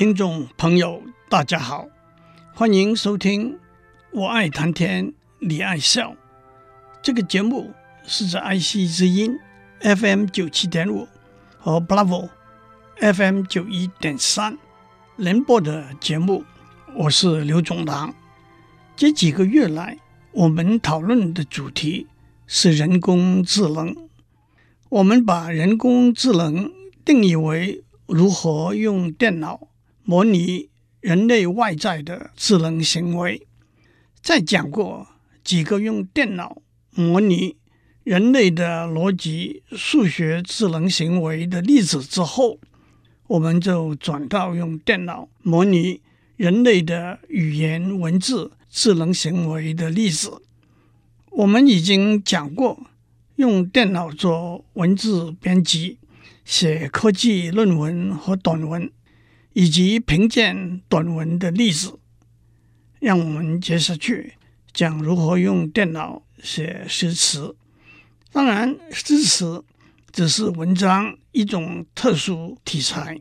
听众朋友，大家好，欢迎收听《我爱谈天，你爱笑》这个节目，是在爱惜之音 FM 九七点五和 Bravo FM 九一点三联播的节目。我是刘炯朗。这几个月来，我们讨论的主题是人工智能。我们把人工智能定义为如何用电脑。模拟人类外在的智能行为，在讲过几个用电脑模拟人类的逻辑数学智能行为的例子之后，我们就转到用电脑模拟人类的语言文字智能行为的例子。我们已经讲过用电脑做文字编辑、写科技论文和短文。以及评鉴短文的例子，让我们接下去讲如何用电脑写诗词。当然，诗词只是文章一种特殊题材，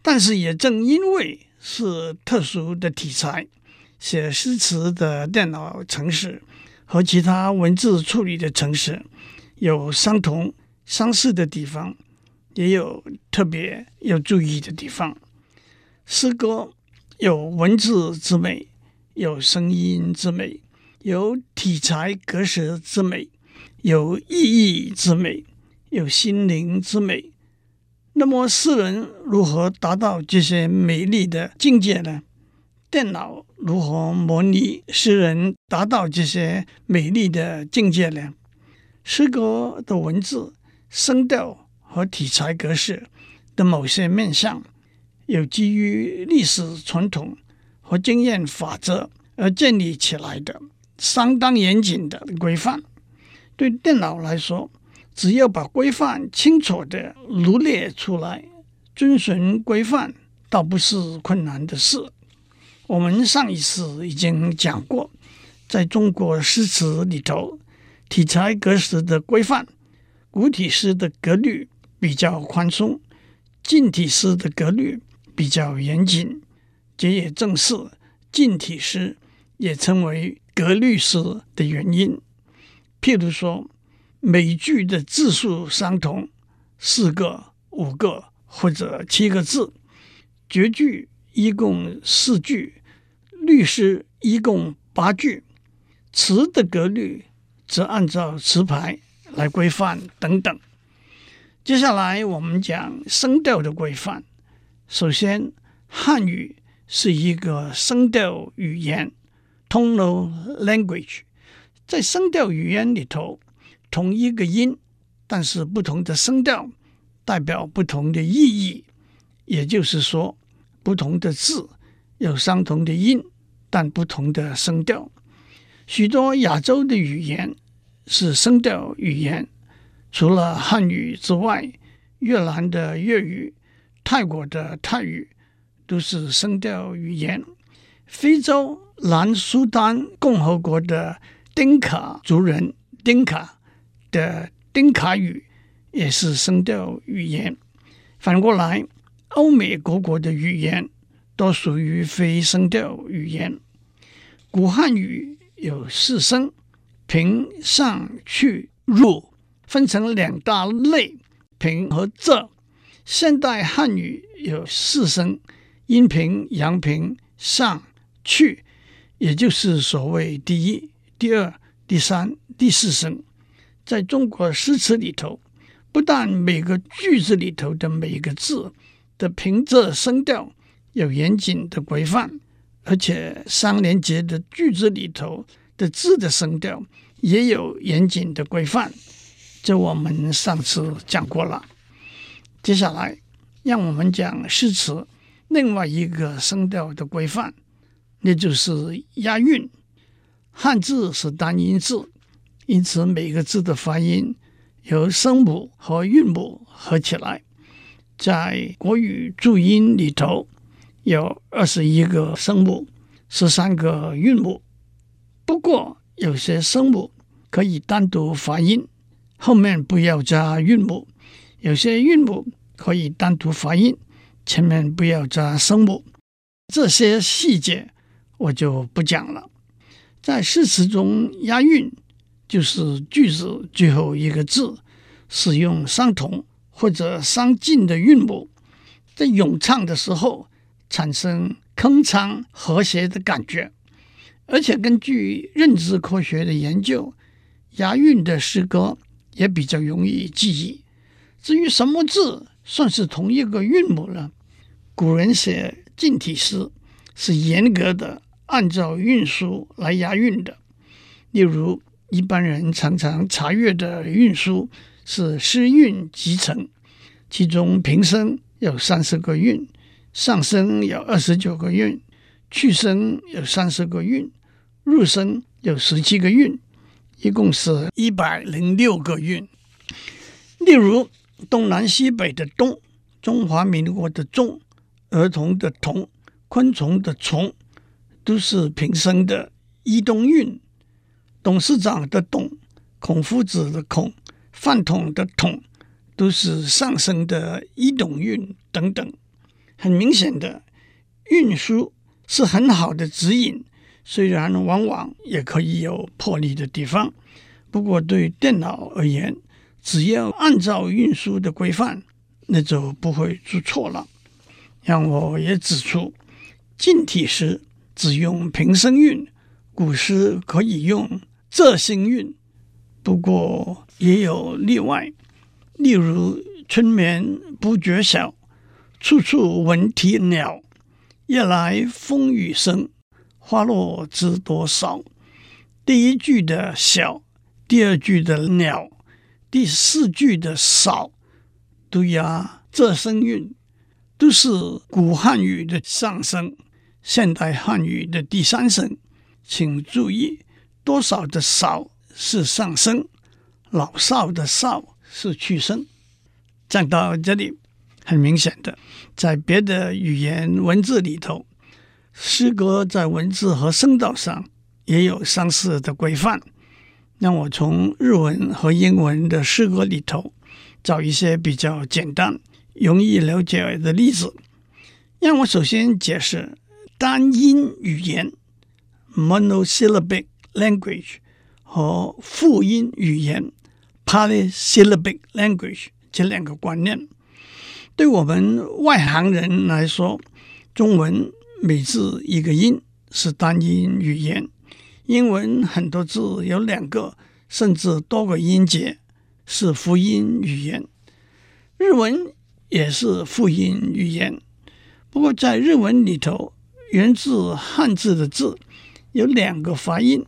但是也正因为是特殊的题材，写诗词的电脑程式和其他文字处理的程式有相同相似的地方，也有特别要注意的地方。诗歌有文字之美，有声音之美，有题材格式之美，有意义之美，有心灵之美。那么，诗人如何达到这些美丽的境界呢？电脑如何模拟诗人达到这些美丽的境界呢？诗歌的文字、声调和题材格式的某些面向。有基于历史传统和经验法则而建立起来的相当严谨的规范，对电脑来说，只要把规范清楚地罗列出来，遵循规范倒不是困难的事。我们上一次已经讲过，在中国诗词里头，题材格式的规范，古体诗的格律比较宽松，近体诗的格律。比较严谨，这也正是近体诗也称为格律诗的原因。譬如说，每句的字数相同，四个、五个或者七个字；绝句一共四句，律诗一共八句，词的格律则按照词牌来规范等等。接下来我们讲声调的规范。首先，汉语是一个声调语言 （tonal language）。在声调语言里头，同一个音，但是不同的声调，代表不同的意义。也就是说，不同的字有相同的音，但不同的声调。许多亚洲的语言是声调语言，除了汉语之外，越南的粤语。泰国的泰语都是声调语言，非洲南苏丹共和国的丁卡族人丁卡的丁卡语也是声调语言。反过来，欧美各国的语言都属于非声调语言。古汉语有四声，平、上、去、入，分成两大类，平和仄。现代汉语有四声：阴平、阳平、上、去，也就是所谓第一、第二、第三、第四声。在中国诗词里头，不但每个句子里头的每个字的平仄声调有严谨的规范，而且三连接的句子里头的字的声调也有严谨的规范。这我们上次讲过了。接下来，让我们讲诗词另外一个声调的规范，那就是押韵。汉字是单音字，因此每个字的发音由声母和韵母合起来。在国语注音里头，有二十一个声母，十三个韵母。不过，有些声母可以单独发音，后面不要加韵母；有些韵母可以单独发音。前面不要加声母，这些细节我就不讲了。在诗词中押韵，就是句子最后一个字使用相同或者相近的韵母，在咏唱的时候产生铿锵和谐的感觉。而且根据认知科学的研究，押韵的诗歌也比较容易记忆。至于什么字算是同一个韵母呢？古人写近体诗是严格的按照韵书来押韵的。例如，一般人常常查阅的韵书是诗韵集成，其中平声有三十个韵，上声有二十九个韵，去声有三十个韵，入声有十七个韵，一共是一百零六个韵。例如，东南西北的东，中华民国的中。儿童的童，昆虫的虫，都是平声的一东韵。董事长的董，孔夫子的孔，饭桶的桶，都是上声的一董韵等等。很明显的，韵书是很好的指引，虽然往往也可以有破例的地方。不过对电脑而言，只要按照运输的规范，那就不会出错了。让我也指出，近体诗只用平声韵，古诗可以用仄声韵，不过也有例外。例如“春眠不觉晓，处处闻啼鸟。夜来风雨声，花落知多少。”第一句的“晓”，第二句的“鸟”，第四句的“少”，都押仄声韵。都是古汉语的上声，现代汉语的第三声。请注意，多少的少是上声，老少的少是去声。讲到这里，很明显的，在别的语言文字里头，诗歌在文字和声道上也有相似的规范。让我从日文和英文的诗歌里头找一些比较简单。容易了解的例子，让我首先解释单音语言 （monosyllabic language） 和复音语言 （polysyllabic language） 这两个观念。对我们外行人来说，中文每字一个音是单音语言；英文很多字有两个甚至多个音节是辅音语言；日文。也是辅音语言，不过在日文里头，源自汉字的字有两个发音，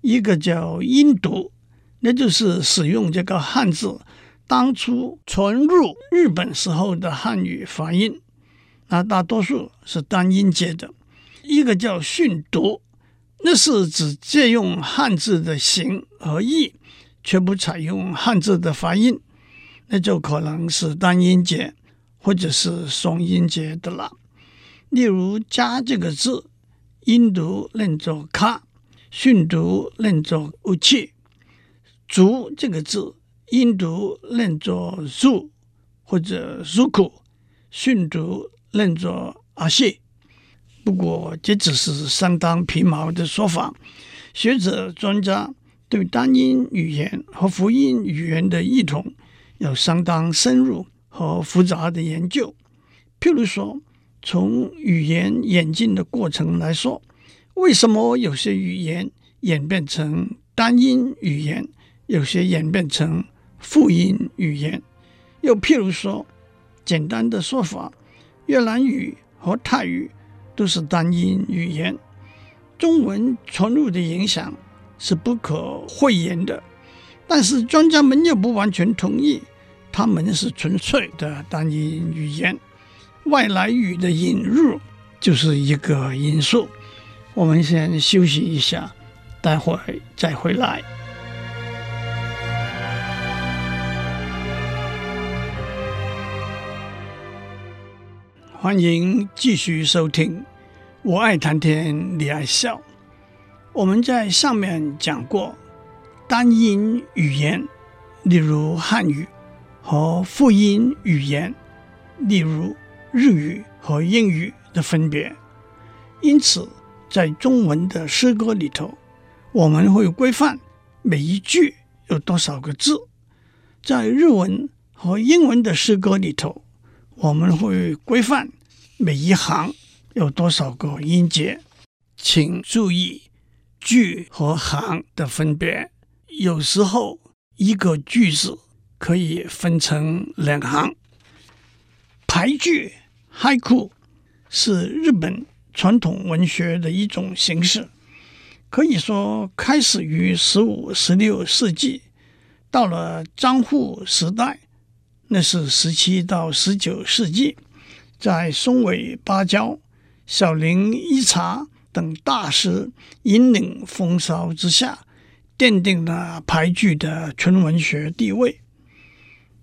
一个叫音读，那就是使用这个汉字当初传入日本时候的汉语发音，那大多数是单音节的；一个叫训读，那是指借用汉字的形和义，却不采用汉字的发音，那就可能是单音节。或者是双音节的了，例如“家”这个字，音读念作“卡”，训读念作“乌气”；“足”这个字，音读念作“苏”或者“苏库”，训读念作“阿谢”。不过这只是相当皮毛的说法，学者专家对单音语言和复音语言的异同有相当深入和复杂的研究，譬如说，从语言演进的过程来说，为什么有些语言演变成单音语言，有些演变成复音语言？又譬如说，简单的说法，越南语和泰语都是单音语言，中文传入的影响是不可讳言的，但是专家们又不完全同意。他们是纯粹的单音语言，外来语的引入就是一个因素。我们先休息一下，待会儿再回来。欢迎继续收听，我爱谈天，你爱笑。我们在上面讲过，单音语言，例如汉语，和复音语言，例如日语和英语的分别。因此，在中文的诗歌里头，我们会规范每一句有多少个字；在日文和英文的诗歌里头，我们会规范每一行有多少个音节，请注意句和行的分别。有时候一个句子可以分成两行。俳句俳句是日本传统文学的一种形式，可以说开始于十五、十六世纪，到了江户时代。那是十七到十九世纪，在松尾芭蕉、小林一茶等大师引领风骚之下，奠定了俳句的纯文学地位。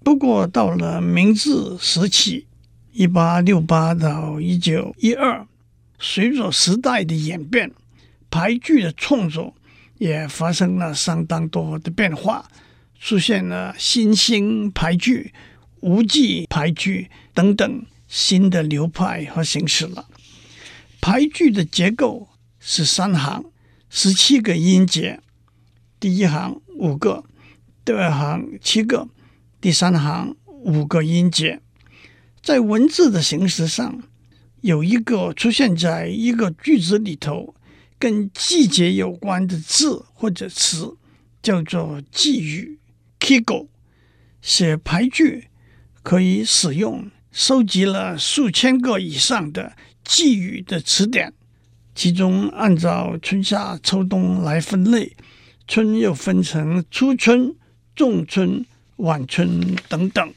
不过，到了明治时期（一八六八到一九一二），随着时代的演变，俳句的创作也发生了相当多的变化，出现了新兴俳句。无记俳句等等新的流派和形式了。俳句的结构是三行，十七个音节，第一行五个，第二行七个，第三行五个音节。在文字的形式上，有一个出现在一个句子里头跟季节有关的字或者词，叫做季语 （Kigo）。写牌句。可以使用收集了数千个以上的季语的词典，其中按照春夏秋冬来分类，春又分成初春、仲春、晚春等等。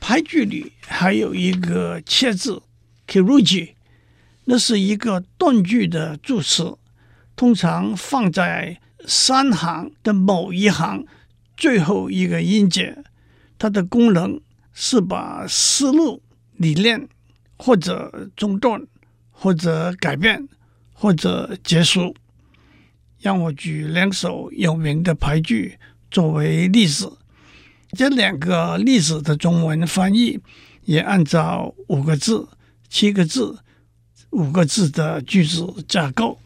俳句里还有一个切字 kiruji，那是一个断句的助词，通常放在三行的某一行最后一个音节，它的功能。是把思路、理念或者中断，或者改变，或者结束。让我举两首有名的牌句作为例子。这两个例子的中文翻译也按照五个字、七个字、五个字的句子架构。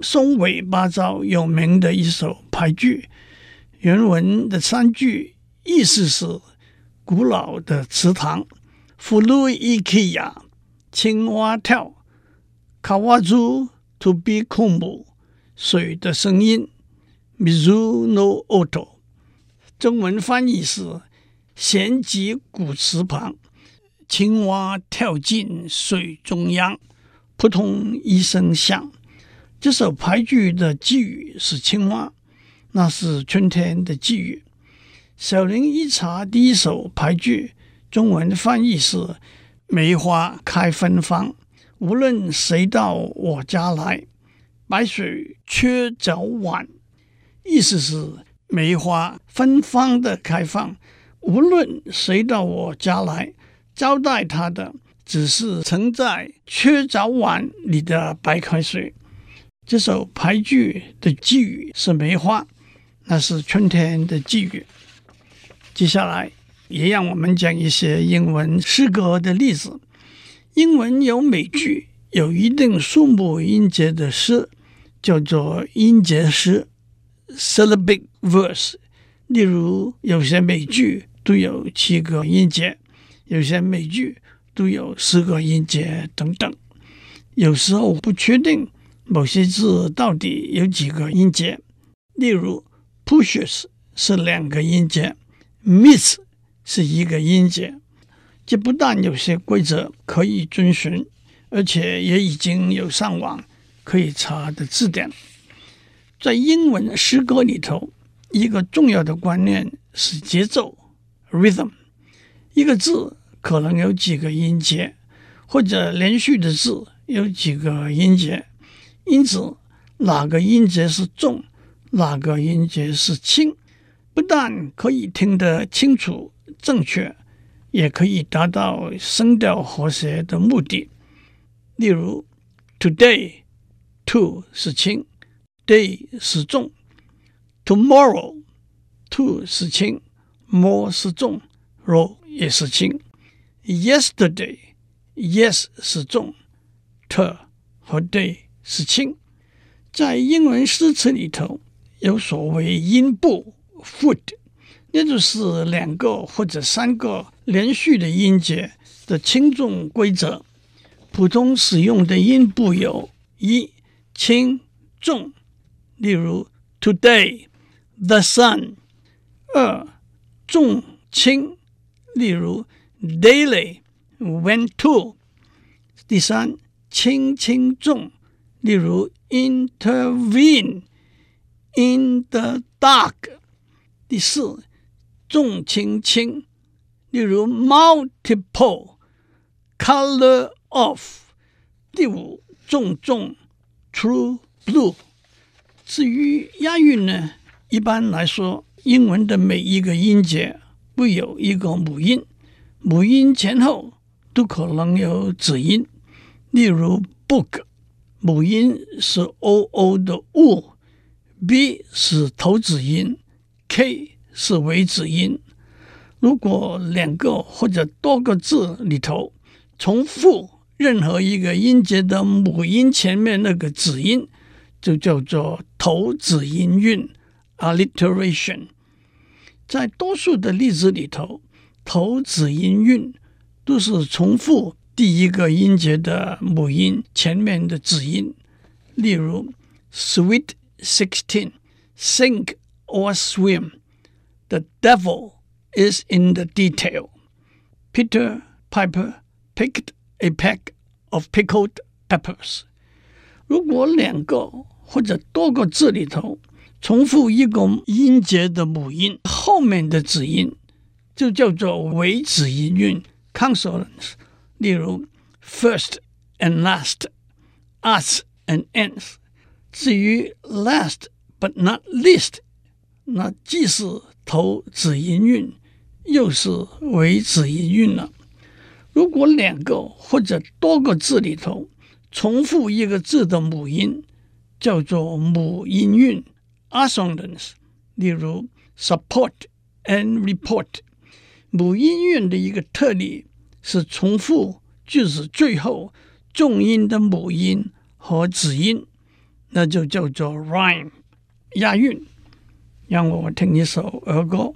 松尾芭蕉有名的一首牌句，原文的三句意思是。古老的池塘，古池呀，青蛙跳，卡哇猪，to be 空母，水的声音，mizu no oto。中文翻译是：闲极古池旁，青蛙跳进水中央，扑通一声响。这首俳句的寄语是青蛙，那是春天的寄语。小林一茶第一首俳句，中文翻译是“梅花开芬芳，无论谁到我家来，白水缺早晚”，意思是梅花芬芳的开放，无论谁到我家来，招待他的只是盛在缺早碗里的白开水。这首俳句的寄语是梅花，那是春天的寄语。接下来也让我们讲一些英文诗歌的例子。英文有美句有一定数目音节的诗，叫做音节诗 （syllabic verse）。例如，有些美句都有七个音节，有些美句都有四个音节等等。有时候不确定某些字到底有几个音节。例如，pushes 是两个音节。Miss 是一个音节，这不但有些规则可以遵循，而且也已经有上网可以查的字典。在英文诗歌里头，一个重要的观念是节奏 （rhythm）。一个字可能有几个音节，或者连续的字有几个音节，因此哪个音节是重，哪个音节是轻，不但可以听得清楚正确，也可以达到声调和谐的目的。例如，today，to 是轻，day 是重；tomorrow，to 是轻，more 是重，ro 也是轻。Yesterday，yes 是重，t 和 day 是轻。在英文诗词里头，有所谓音部 foot，那就是两个或者三个连续的音节的轻重规则。普通使用的音部有：一、轻、重，例如 today，the sun；二、重、轻，例如 daily，went to；第三，轻轻重，例如 intervene。In the dark，第四，重轻轻，例如 multiple，color of，第五，重重，true blue。至于押韵呢，一般来说，英文的每一个音节会有一个母音，母音前后都可能有子音。例如 book，母音是 oo 的 u。B 是头子音，K 是尾子音。如果两个或者多个字里头重复任何一个音节的母音前面那个子音，就叫做头子音韵 （alliteration）。在多数的例子里头，头子音韵都是重复第一个音节的母音前面的子音。例如，sweet。Sixteen, sink or swim. The devil is in the detail. Peter Piper picked a peck of pickled peppers. 如果两个或者多个字里头重复一个音节的母音，后面的子音就叫做尾子音韵 （consonants）。例如，first and last, us and ends。至于 last but not least， 那既是头子音韵，又是尾子音韵了。如果两个或者多个字里头重复一个字的母音，叫做母音韵 （assonance）。例如 support and report，母音韵的一个特例是重复句子最后重音的母音和子音。那就叫做 rhyme 押韵。让我听一首儿歌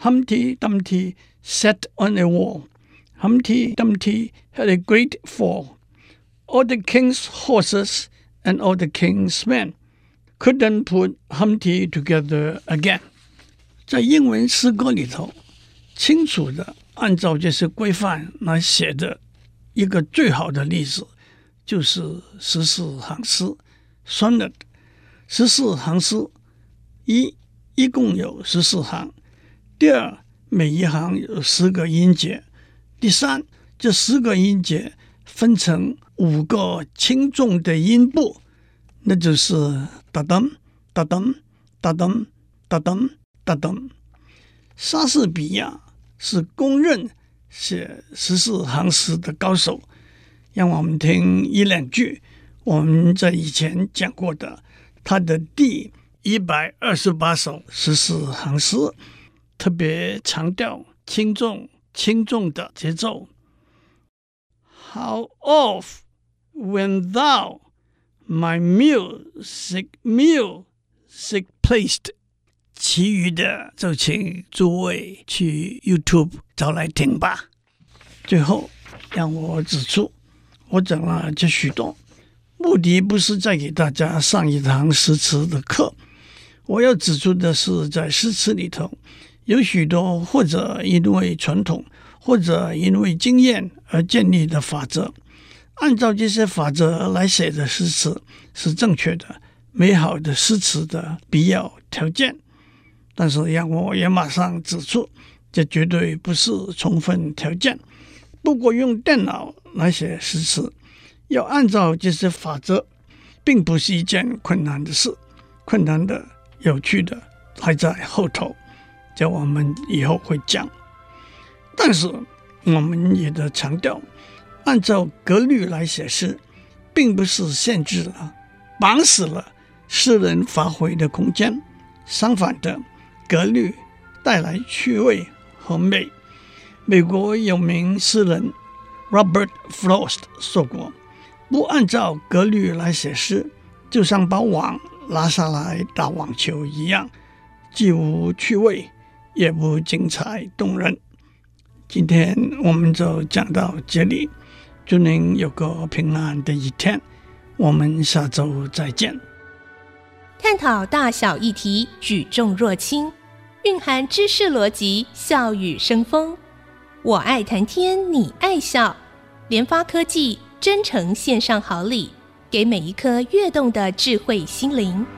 ：Humpty Dumpty sat on a wall. Humpty Dumpty had a great fall. All the king's horses and all the king's men couldn't put Humpty together again。在英文诗歌里头，清楚的按照这些规范来写的一个最好的例子，就是十四行诗。Sonnet 十四行诗，一一共有十四行。第二，每一行有十个音节。第三，这十个音节分成五个轻重的音部，那就是哒噔哒噔哒噔哒噔哒噔。莎士比亚是公认写十四行诗的高手，让我们听一两句。我们在以前讲过的，他的第一百二十八首十四行诗，特别强调轻重轻重的节奏。How oft when thou my music music placed，其余的就请诸位去 YouTube 找来听吧。最后让我指出，我讲了这许多。目的不是在给大家上一堂诗词的课，我要指出的是，在诗词里头有许多或者因为传统，或者因为经验而建立的法则，按照这些法则来写的诗词是正确的、美好的诗词的必要条件。但是让我也马上指出，这绝对不是充分条件。不过用电脑来写诗词，要按照这些法则，并不是一件困难的事。困难的、有趣的还在后头，这我们以后会讲。但是我们也得强调，按照格律来写诗，并不是限制了、绑死了诗人发挥的空间。相反的，格律带来趣味和美。美国有名诗人 Robert Frost 说过：“不按照格律来写诗，就像把网拉下来打网球一样，既无趣味，也不精彩动人。”今天我们就讲到这里，祝您有个平安的一天。我们下周再见。探讨大小议题，举重若轻，蕴含知识逻辑，笑语生风。我爱谈天，你爱笑。联发科技真诚献上好礼，给每一颗跃动的智慧心灵。